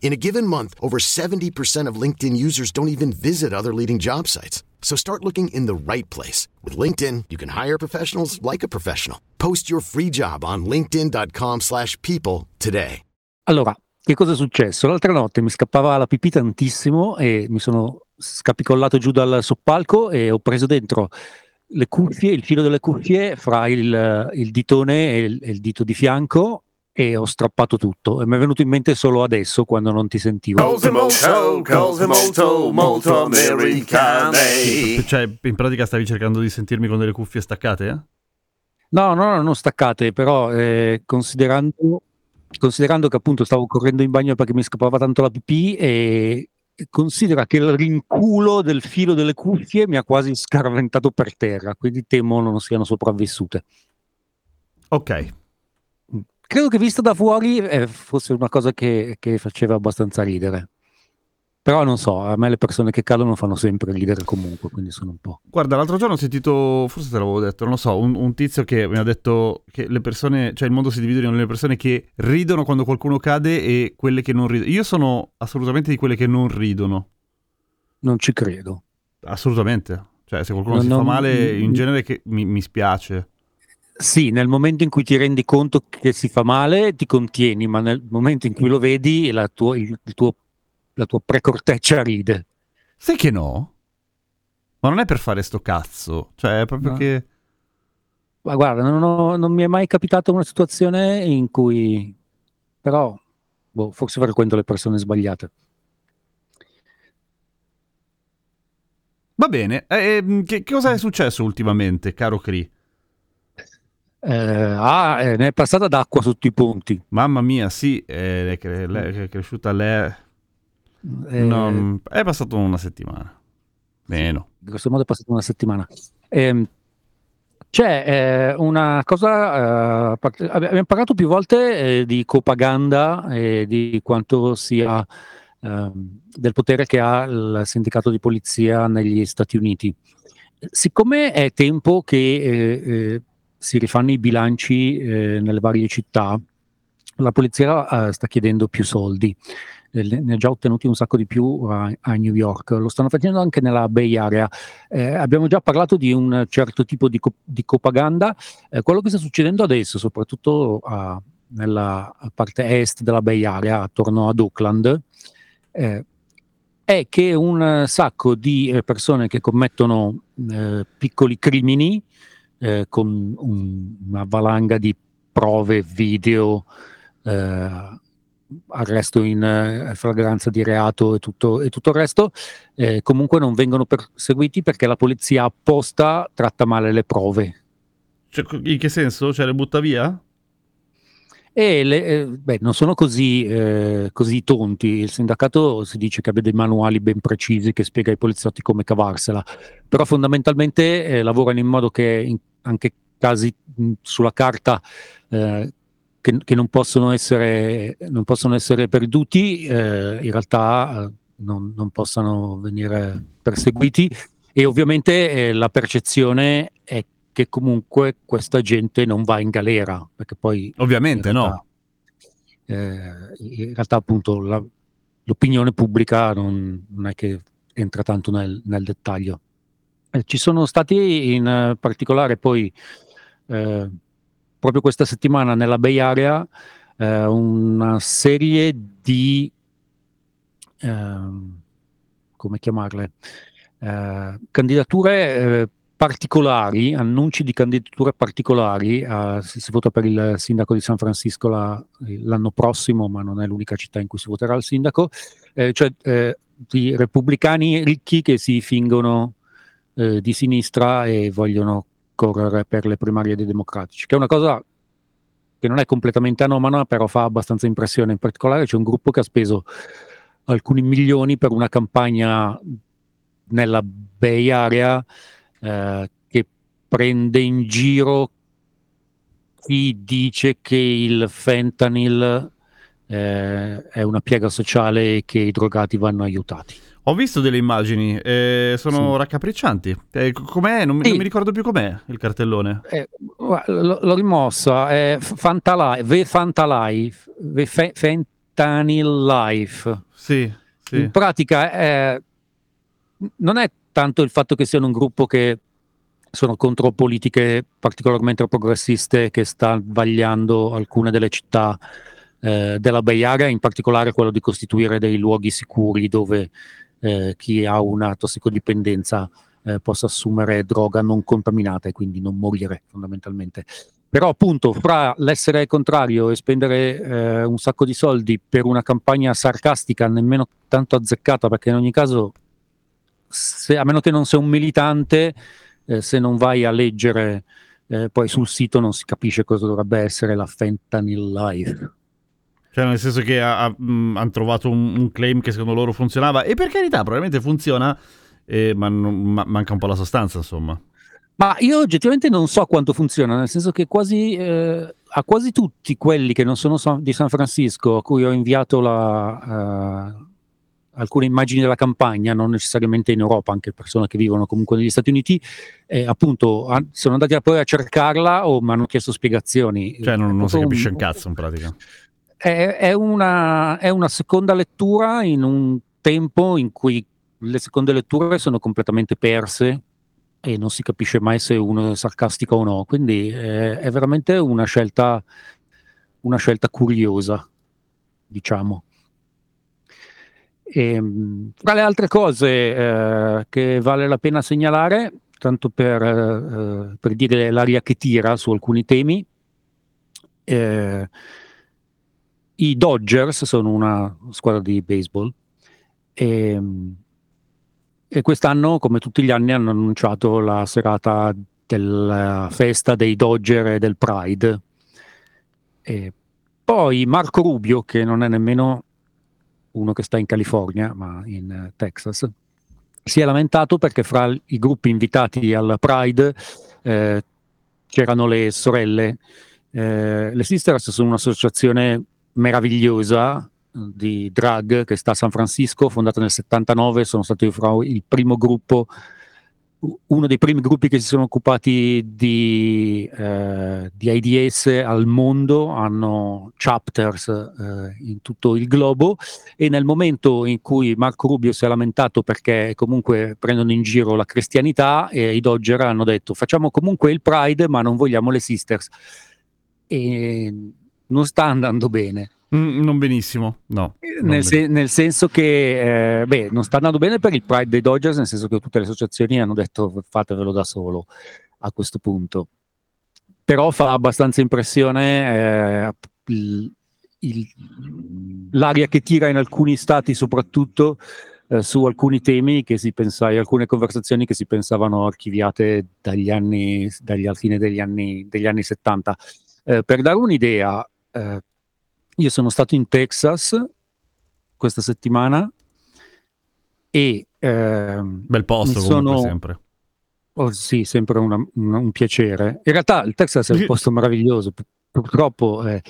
In a given month, over 70% of LinkedIn users don't even visit other leading job sites. So start looking in the right place. With LinkedIn, you can hire professionals like a professional. Post your free job on linkedin.com slash people today. Allora, che cosa è successo? L'altra notte mi scappava la pipì tantissimo e mi sono scapicollato giù dal soppalco e ho preso dentro le cuffie, il filo delle cuffie fra il, il ditone e il, il dito di fianco e ho strappato tutto e mi è venuto in mente solo adesso quando non ti sentivo. Cose molto, cose molto, molto americane. Cioè, in pratica stavi cercando di sentirmi con delle cuffie staccate? Eh? No, no, no, non staccate, però eh, considerando, considerando che appunto stavo correndo in bagno perché mi scappava tanto la pipì e considera che il rinculo del filo delle cuffie mi ha quasi scaraventato per terra, quindi temo non siano sopravvissute. Ok, credo che visto da fuori eh, fosse una cosa che, che, faceva abbastanza ridere. Però non so, a me le persone che cadono fanno sempre ridere comunque, quindi sono un po'. Guarda, l'altro giorno ho sentito, forse te l'avevo detto, non lo so, un, un tizio che mi ha detto che le persone, cioè il mondo si divide nelle persone che ridono quando qualcuno cade e quelle che non ridono. Io sono assolutamente di quelle che non ridono. Non ci credo. Assolutamente. Cioè, se qualcuno non, si non, fa male, in genere mi, mi spiace. Sì, nel momento in cui ti rendi conto che si fa male, ti contieni, ma nel momento in cui lo vedi, la, tua, il, il tuo, la tua precorteccia ride. Sai che no? Ma non è per fare sto cazzo, cioè è proprio no. che... Ma guarda, non, ho, non, mi è mai capitata una situazione in cui... Però, boh, forse frequento le persone sbagliate. Va bene, eh, che, che cosa è successo ultimamente, caro Cree? Eh, ah, eh, ne è passata d'acqua sotto i ponti. Mamma mia, sì, eh, è, cre- è cresciuta lei. Eh, no, è passata una settimana. Meno. In questo modo è passata una settimana. Eh, c'è eh, una cosa, eh, part- abbiamo parlato più volte di propaganda e di quanto sia ehm, del potere che ha il sindacato di polizia negli Stati Uniti. Siccome è tempo che si rifanno i bilanci eh, nelle varie città, la polizia eh, sta chiedendo più soldi, eh, ne ha già ottenuti un sacco di più a, a New York, lo stanno facendo anche nella Bay Area. Eh, abbiamo già parlato di un certo tipo di, co- di propaganda, eh, quello che sta succedendo adesso, soprattutto a, nella parte est della Bay Area, attorno ad Oakland, eh, è che un sacco di persone che commettono piccoli crimini, eh, con un, una valanga di prove, video, eh, arresto in eh, flagranza di reato e tutto, e tutto il resto, eh, comunque non vengono perseguiti perché la polizia apposta tratta male le prove. Cioè, in che senso? Cioè le butta via? E le, eh, beh, non sono così, eh, così, tonti. Il sindacato si dice che abbia dei manuali ben precisi che spiega ai poliziotti come cavarsela, però fondamentalmente eh, lavorano in modo che in anche casi mh, sulla carta eh, che, che, non, possono essere, non possono essere perduti, eh, in realtà eh, non, non, possano venire perseguiti e ovviamente eh, la percezione è che comunque questa gente non va in galera, perché poi... Ovviamente realtà, no. Eh, in realtà appunto la, l'opinione pubblica non, non, è che entra tanto nel, nel dettaglio. Eh, ci sono stati in particolare poi eh, proprio questa settimana nella Bay Area eh, una serie di ehm, come chiamarle eh, candidature eh, particolari, annunci di candidature particolari, uh, si, si, vota per il sindaco di San Francisco la, l'anno prossimo, ma non è l'unica città in cui si voterà il sindaco, eh, cioè eh, di repubblicani ricchi che si fingono eh, di sinistra e vogliono correre per le primarie dei democratici, che è una cosa che non è completamente anomala, però fa abbastanza impressione. In particolare c'è un gruppo che ha speso alcuni milioni per una campagna nella Bay Area eh, che prende in giro chi dice che il fentanyl eh, è una piega sociale e che i drogati vanno aiutati. Ho visto delle immagini, eh, sono Sì. raccapriccianti. Eh, com'è? Non, mi- Sì. non mi ricordo più com'è il cartellone. Eh, l- l'ho rimossa, è Fantalife, V Fantalife, V Fe- Fentanyl Life. Sì, sì. In pratica è- non è tanto il fatto che siano un gruppo che sono contro politiche particolarmente progressiste che sta vagliando alcune delle città eh, della Bay Area, in particolare quello di costituire dei luoghi sicuri dove eh, chi ha una tossicodipendenza eh, possa assumere droga non contaminata e quindi non morire fondamentalmente. Però appunto fra l'essere contrario e spendere eh, un sacco di soldi per una campagna sarcastica nemmeno tanto azzeccata, perché in ogni caso, se- a meno che non sei un militante, eh, se non vai a leggere eh, poi sul sito non si capisce cosa dovrebbe essere la fentanyl life. Cioè, nel senso che hanno trovato un, un claim che secondo loro funzionava. E per carità, probabilmente funziona, eh, ma, non- ma- manca un po' la sostanza, insomma. Ma io oggettivamente non so quanto funziona, nel senso che quasi eh, a quasi tutti quelli che non sono di San Francisco, a cui ho inviato la, eh, alcune immagini della campagna, non necessariamente in Europa, anche persone che vivono comunque negli Stati Uniti, eh, appunto han- sono andati a poi a cercarla o mi hanno chiesto spiegazioni. Cioè, non, È non si capisce un- un cazzo in pratica. è, è una, è una seconda lettura in un tempo in cui le seconde letture sono completamente perse e non si capisce mai se uno è sarcastico o no. Quindi eh, è veramente una scelta, una scelta curiosa, diciamo. E, mh, fra le altre cose eh, che vale la pena segnalare, tanto per, eh, per dire l'aria che tira su alcuni temi, eh, i Dodgers sono una squadra di baseball e, e quest'anno, come tutti gli anni, hanno annunciato la serata della festa dei Dodger e del Pride. E poi Marco Rubio, che non è nemmeno uno che sta in California, ma in eh, Texas, si è lamentato perché fra i gruppi invitati al Pride eh, c'erano le sorelle. Eh, le Sisters sono un'associazione meravigliosa eh, di drag che sta a San Francisco, fondata nel 79, sono stati fra il primo gruppo, uno dei primi gruppi che si sono occupati di, eh, di AIDS al mondo, hanno chapters eh, in tutto il globo. E nel momento in cui Marco Rubio si è lamentato perché comunque prendono in giro la cristianità e i Dodger hanno detto facciamo comunque il Pride ma non vogliamo le Sisters. E non sta andando bene Mm, non benissimo, no. non nel, se- nel senso che eh, beh, non sta andando bene per il Pride dei Dodgers, nel senso che tutte le associazioni hanno detto fatevelo da solo a questo punto. Però fa abbastanza impressione eh, il- il- l'aria che tira in alcuni stati, soprattutto eh, su alcuni temi che si pensa, e alcune conversazioni che si pensavano archiviate dagli anni, dagli, alla fine degli anni, degli anni 70. Eh, per dare un'idea, eh, io sono stato in Texas questa settimana e ehm, Bel posto mi comunque sono- sempre. oh, sì, sempre una- una- un piacere. In realtà il Texas è un posto meraviglioso, pu- purtroppo è,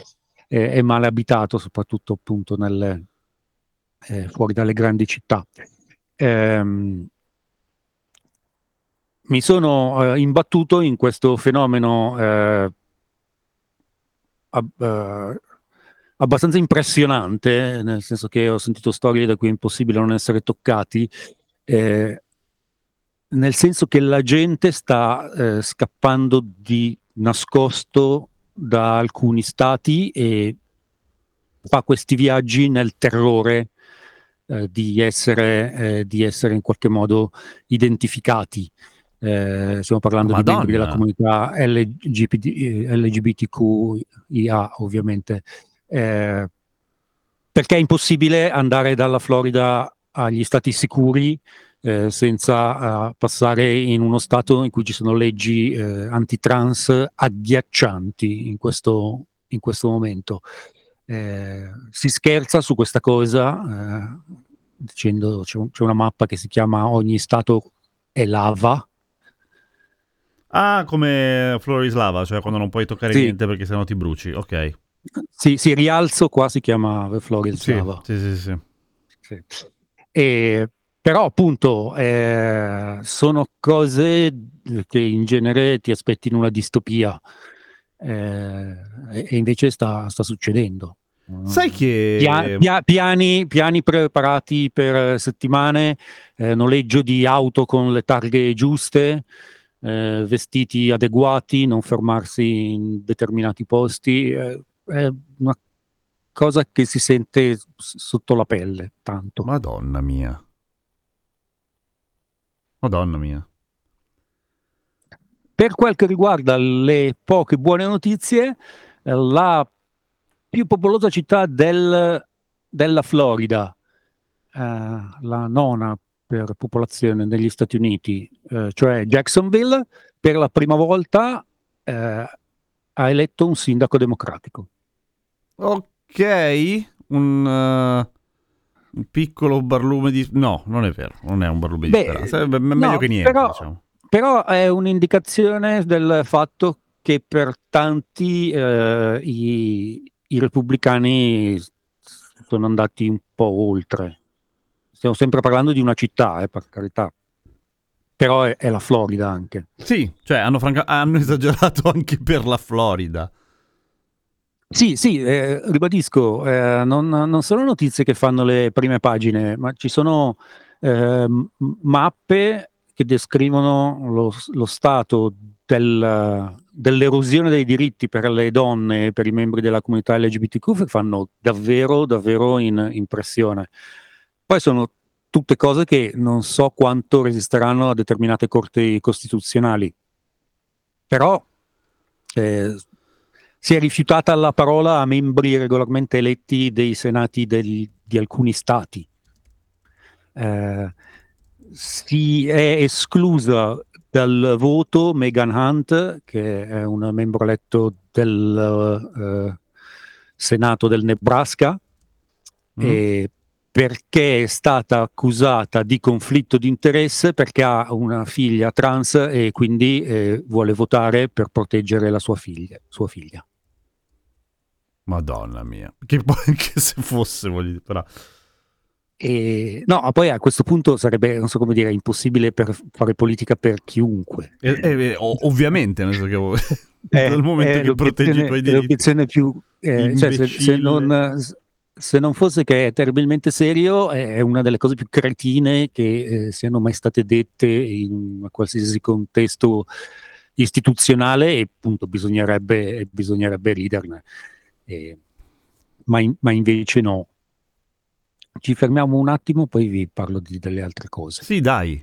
è- è male abitato, soprattutto appunto nelle, eh, fuori dalle grandi città. Ehm, mi sono eh, imbattuto in questo fenomeno eh, ab- eh, abbastanza impressionante, nel senso che ho sentito storie da cui è impossibile non essere toccati, eh, nel senso che la gente sta eh, scappando di nascosto da alcuni stati e fa questi viaggi nel terrore eh, di, essere, eh, di essere in qualche modo identificati. Eh, stiamo parlando di membri della comunità LGBT, eh, LGBTQIA, ovviamente. Eh, perché è impossibile andare dalla Florida agli stati sicuri eh, senza eh, passare in uno stato in cui ci sono leggi eh, antitrans agghiaccianti in questo, in questo momento. Eh, si scherza su questa cosa, eh, dicendo c'è, un- c'è una mappa che si chiama ogni stato è lava. Ah, come Florislava, cioè quando non puoi toccare Sì. niente perché sennò ti bruci. Ok. Sì, sì, rialzo qua si chiama Sì, Florislava. sì, sì, sì. Sì. E, però appunto eh, sono cose che in genere ti aspetti in una distopia eh, e, e invece sta, sta succedendo. Sai che... Pia- pia- piani, piani preparati per settimane, eh, noleggio di auto con le targhe giuste, eh, vestiti adeguati, non fermarsi in determinati posti. eh, è una cosa che si sente s- sotto la pelle tanto. Madonna mia. Madonna mia. Per quel che riguarda le poche buone notizie, eh, la più popolosa città del- della Florida, eh, la nona per popolazione negli Stati Uniti, eh, cioè Jacksonville, per la prima volta eh, ha eletto un sindaco democratico. Ok, un, eh, un piccolo barlume di... No, non è vero, non è un barlume Beh, di speranza. È me- meglio no, che niente, però- diciamo. Però è un'indicazione del fatto che per tanti eh, i, i repubblicani sono andati un po' oltre. Stiamo sempre parlando di una città, eh, per carità. Però è, è la Florida anche. Sì, cioè hanno, franca- hanno esagerato anche per la Florida. Sì, sì, eh, ribadisco, eh, non, non sono notizie che fanno le prime pagine, ma ci sono eh, m- mappe che descrivono lo, lo stato del- dell'erosione dei diritti per le donne e per i membri della comunità LGBTQ che fanno davvero, davvero in- impressione. Poi sono tutte cose che non so quanto resisteranno a determinate corti costituzionali, però eh, si è rifiutata la parola a membri regolarmente eletti dei senati del- di alcuni stati. Eh, si è esclusa dal voto Megan Hunt, che è un membro eletto del eh, Senato del Nebraska, Mm. e perché è stata accusata di conflitto di interesse perché ha una figlia trans e quindi eh, vuole votare per proteggere la sua figlia. Sua figlia. Madonna mia. Che poi anche se fosse, voglio dire, però... E, no, ma poi a questo punto sarebbe, non so come dire, impossibile per fare politica per chiunque. Eh, eh, ov- ovviamente, nel senso che Eh, dal momento è che proteggi i tuoi diritti. l'obiezione più... eh, cioè, se, se non, se non fosse che è terribilmente serio, è una delle cose più cretine che eh, siano mai state dette in qualsiasi contesto istituzionale e appunto bisognerebbe, bisognerebbe riderne. Eh, ma, in- ma invece no. Ci fermiamo un attimo, poi vi parlo di delle altre cose. Sì, dai.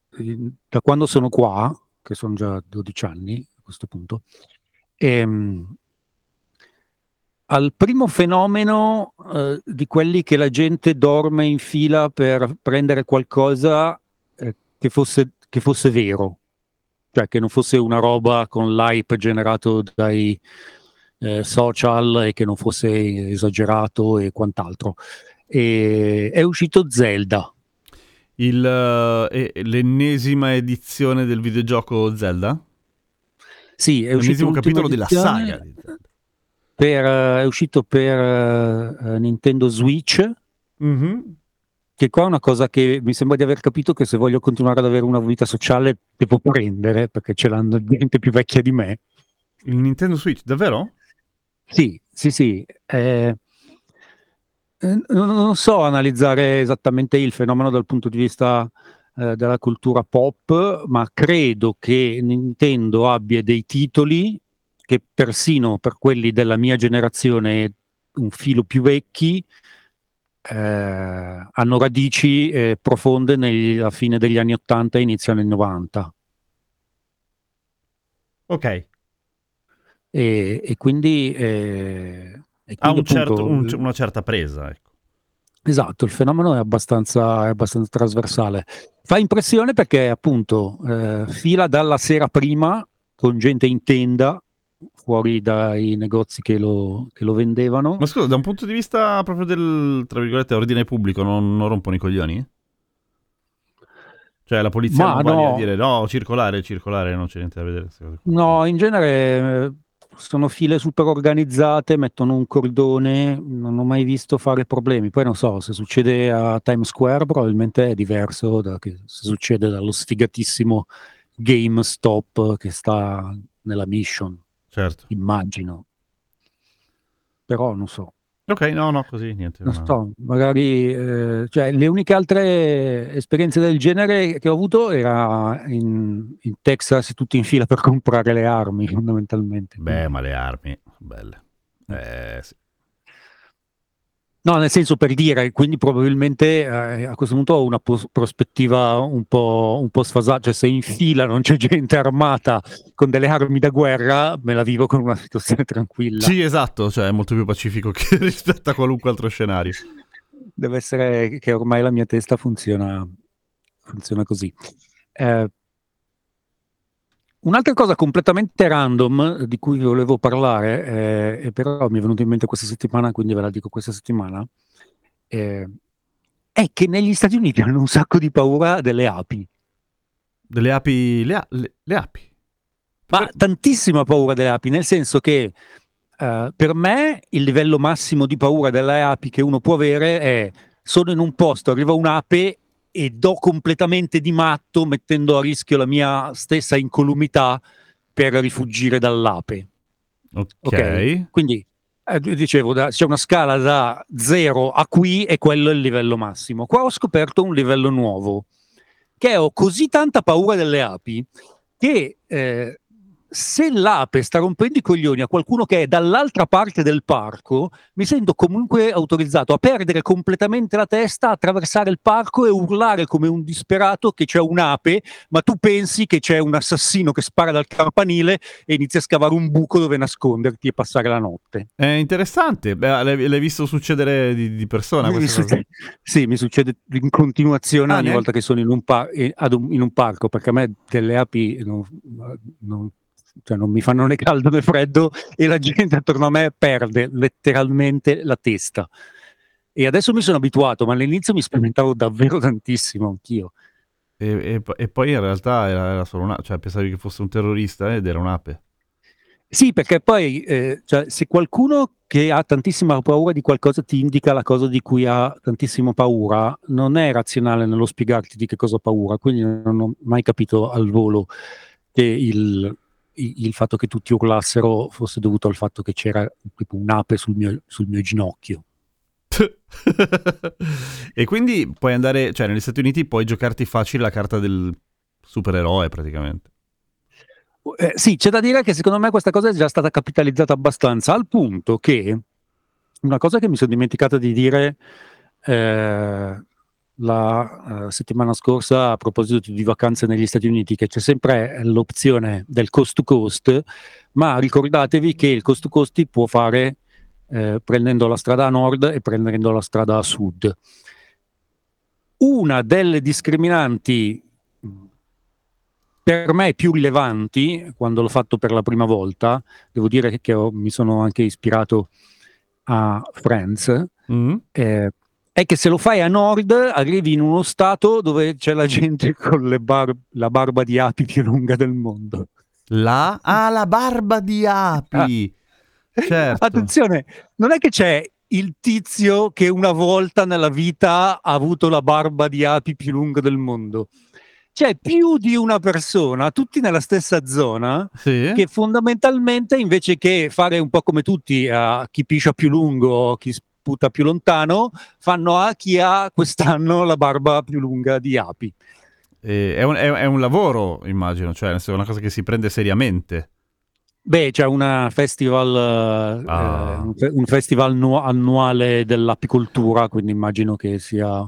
da quando sono qua, che sono già 12 anni a questo punto, ehm, al primo fenomeno eh, di quelli che la gente dorme in fila per prendere qualcosa eh, che, fosse, che fosse vero, cioè che non fosse una roba con l'hype generato dai eh, social e che non fosse esagerato e quant'altro. E è uscito Zelda. Il, eh, l'ennesima edizione del videogioco Zelda? Sì, è uscito L'ennesimo capitolo della saga. di Zelda. per, eh, è uscito per eh, Nintendo Switch, Mhm. che qua è una cosa che mi sembra di aver capito che se voglio continuare ad avere una vita sociale devo prendere, perché ce l'hanno gente più vecchia di me. Il Nintendo Switch, davvero? Sì, sì, sì. eh, eh, non, non so analizzare esattamente il fenomeno dal punto di vista eh, della cultura pop, ma credo che Nintendo abbia dei titoli che persino per quelli della mia generazione un filo più vecchi eh, hanno radici eh, profonde nella fine degli anni 80 e inizio anni 90. Ok. E, e quindi, eh, e Ha un certo- un- una certa presa, ecco. Esatto, il fenomeno è abbastanza, è abbastanza trasversale. Fa impressione perché appunto eh, fila dalla sera prima con gente in tenda fuori dai negozi che lo, che lo vendevano. Ma scusa, da un punto di vista proprio del, tra virgolette, ordine pubblico, non, non rompono i coglioni? Cioè la polizia Ma non lì a no. dire no, circolare, circolare, non c'è niente da vedere. No, in genere eh, sono file super organizzate, mettono un cordone, non ho mai visto fare problemi. Poi non so, se succede a Times Square probabilmente è diverso da che se succede dallo sfigatissimo GameStop che sta nella mission, Certo. immagino. Però non so. Ok, no, no, così, niente. Non no. so, magari eh, cioè, le uniche altre esperienze del genere che ho avuto era in, in Texas, tutti in fila per comprare le armi, fondamentalmente. Beh, ma le armi, belle. Eh, sì. No, nel senso per dire, quindi probabilmente eh, a questo punto ho una pos- prospettiva un po', un po' sfasata, cioè se in fila non c'è gente armata con delle armi da guerra, me la vivo con una situazione tranquilla. Sì, esatto, cioè è molto più pacifico che rispetto a qualunque altro scenario. Deve essere che ormai la mia testa funziona, funziona così. Eh, un'altra cosa completamente random di cui volevo parlare, eh, e però mi è venuto in mente questa settimana, quindi ve la dico questa settimana, eh, è che negli Stati Uniti hanno un sacco di paura delle api, Delle api, le, le- le api. ma tantissima paura delle api, nel senso che eh, per me il livello massimo di paura delle api che uno può avere è sono in un posto, arriva un'ape e do completamente di matto mettendo a rischio la mia stessa incolumità per rifuggire dall'ape. Ok. Ok. Quindi eh, dicevo, da- c'è una scala da 0 a qui e quello è il livello massimo. Qua ho scoperto un livello nuovo, che ho così tanta paura delle api che eh, se l'ape sta rompendo i coglioni a qualcuno che è dall'altra parte del parco, mi sento comunque autorizzato a perdere completamente la testa, attraversare il parco e urlare come un disperato che c'è un'ape, ma tu pensi che c'è un assassino che spara dal campanile e inizia a scavare un buco dove nasconderti e passare la notte. È interessante. Beh, l'hai, l'hai visto succedere di, di persona? Mi succede- sì, mi succede in continuazione Ah, ogni volta che sono in un, par- eh, in un parco, perché a me delle api non, non- cioè non mi fanno né caldo né freddo e la gente attorno a me perde letteralmente la testa. E adesso mi sono abituato, ma all'inizio mi spaventavo davvero tantissimo anch'io. E, e e poi in realtà era, era solo una... Cioè, pensavi che fosse un terrorista ed era un'ape. Sì, perché poi eh, cioè, se qualcuno che ha tantissima paura di qualcosa ti indica la cosa di cui ha tantissima paura, non è razionale nello spiegarti di che cosa ha paura, quindi non ho mai capito al volo che il, il- fatto che tutti urlassero fosse dovuto al fatto che c'era tipo un'ape sul mio, sul mio ginocchio. e quindi puoi andare... Cioè, negli Stati Uniti puoi giocarti facile la carta del supereroe, praticamente. Eh, sì, c'è da dire che secondo me questa cosa è già stata capitalizzata abbastanza, al punto che una cosa che mi sono dimenticato di dire eh, la eh, settimana scorsa a proposito di vacanze negli Stati Uniti, che c'è sempre l'opzione del coast to coast, ma ricordatevi che il coast to coast si può fare eh, prendendo la strada a nord e prendendo la strada a sud. Una delle discriminanti per me più rilevanti, quando l'ho fatto per la prima volta, devo dire che ho- mi sono anche ispirato a Friends, Mm? eh, è che se lo fai a nord arrivi in uno stato dove c'è la gente con bar- la barba di api più lunga del mondo. La... Ah, la barba di api! Certo. Attenzione, non è che c'è il tizio che una volta nella vita ha avuto la barba di api più lunga del mondo. C'è più di una persona, tutti nella stessa zona, Sì? che fondamentalmente invece che fare un po' come tutti a chi piscia più lungo, chi sputa più lontano, fanno a chi ha quest'anno la barba più lunga di api. E è, un, è- è un lavoro, immagino, cioè è una cosa che si prende seriamente. Beh, c'è una festival, eh, Ah. un fe- un festival nu- annuale dell'apicoltura, quindi immagino che sia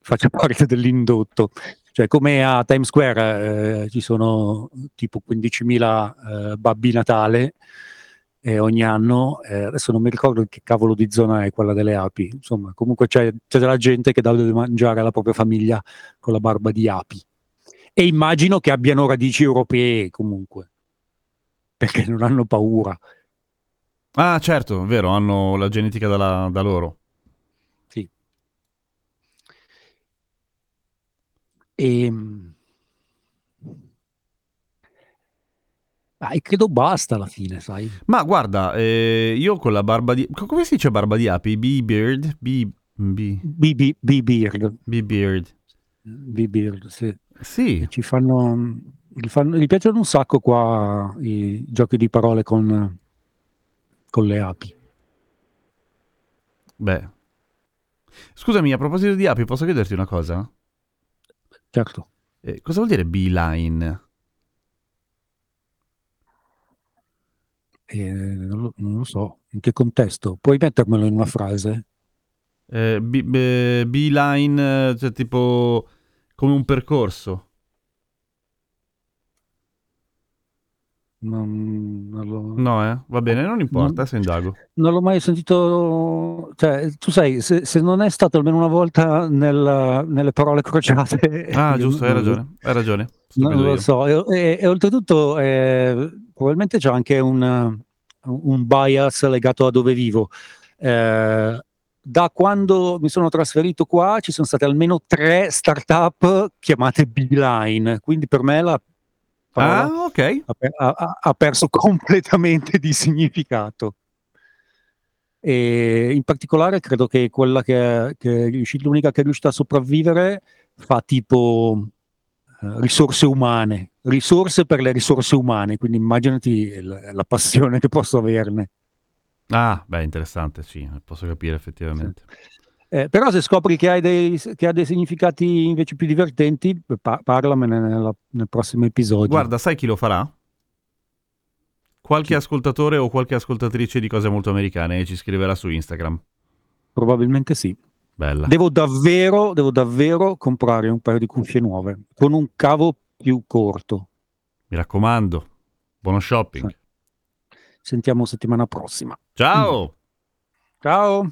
faccia parte dell'indotto. Cioè, come a Times Square eh, ci sono tipo 15.000 eh, babbi Natale eh, ogni anno, eh, adesso non mi ricordo che cavolo di zona è quella delle api, insomma, comunque c'è, c'è della gente che dà da mangiare alla propria famiglia con la barba di api. E immagino che abbiano radici europee comunque, perché non hanno paura. Ah, certo, è vero, hanno la genetica dalla- da loro. Sì. E... Ah, e credo basta alla fine, sai. Ma guarda, eh, io con la barba di... co- Come si dice barba di api? B-beard? B... B... BB B-Beard, B-beard. B-Beard, sì. Sì, ci fanno, gli fanno- gli piacciono un sacco qua i giochi di parole con, con le api. beh. Scusami, a proposito di api, posso chiederti una cosa? Certo. Eh, cosa vuol dire beeline? E non, lo, non lo so, in che contesto? Puoi mettermelo in una frase? Eh, be- be- beeline, eh, cioè tipo come un percorso. Non, non lo- No, eh? Va bene, non importa, Non- adesso indago. Non l'ho mai sentito, cioè, tu sai, se, se non è stato almeno una volta nel- nelle parole crociate. Ah, giusto, hai ragione, hai ragione. Non lo io. so, e, e- e oltretutto eh, probabilmente c'è anche un, un bias legato a dove vivo. Eh, da quando mi sono trasferito qua ci sono state almeno tre startup chiamate Beeline, quindi per me la parola Ah, ok. ha, ha- ha- perso completamente di significato. E in particolare credo che quella che, che è riuscita, l'unica che è riuscita a sopravvivere fa tipo eh, risorse umane, risorse per le risorse umane, quindi immaginati la, la passione che posso averne. Ah, beh, interessante, sì, posso capire effettivamente. Eh, però se scopri che, hai dei, che ha dei significati invece più divertenti, pa- parlamene nella- nel prossimo episodio. Guarda, sai chi lo farà? Qualche ascoltatore o qualche ascoltatrice di cose molto americane ci scriverà su Instagram. Probabilmente sì. Bella. Devo davvero, devo davvero comprare un paio di cuffie nuove con un cavo più corto. Mi raccomando, buono shopping. Sentiamo settimana prossima. Ciao! Ciao!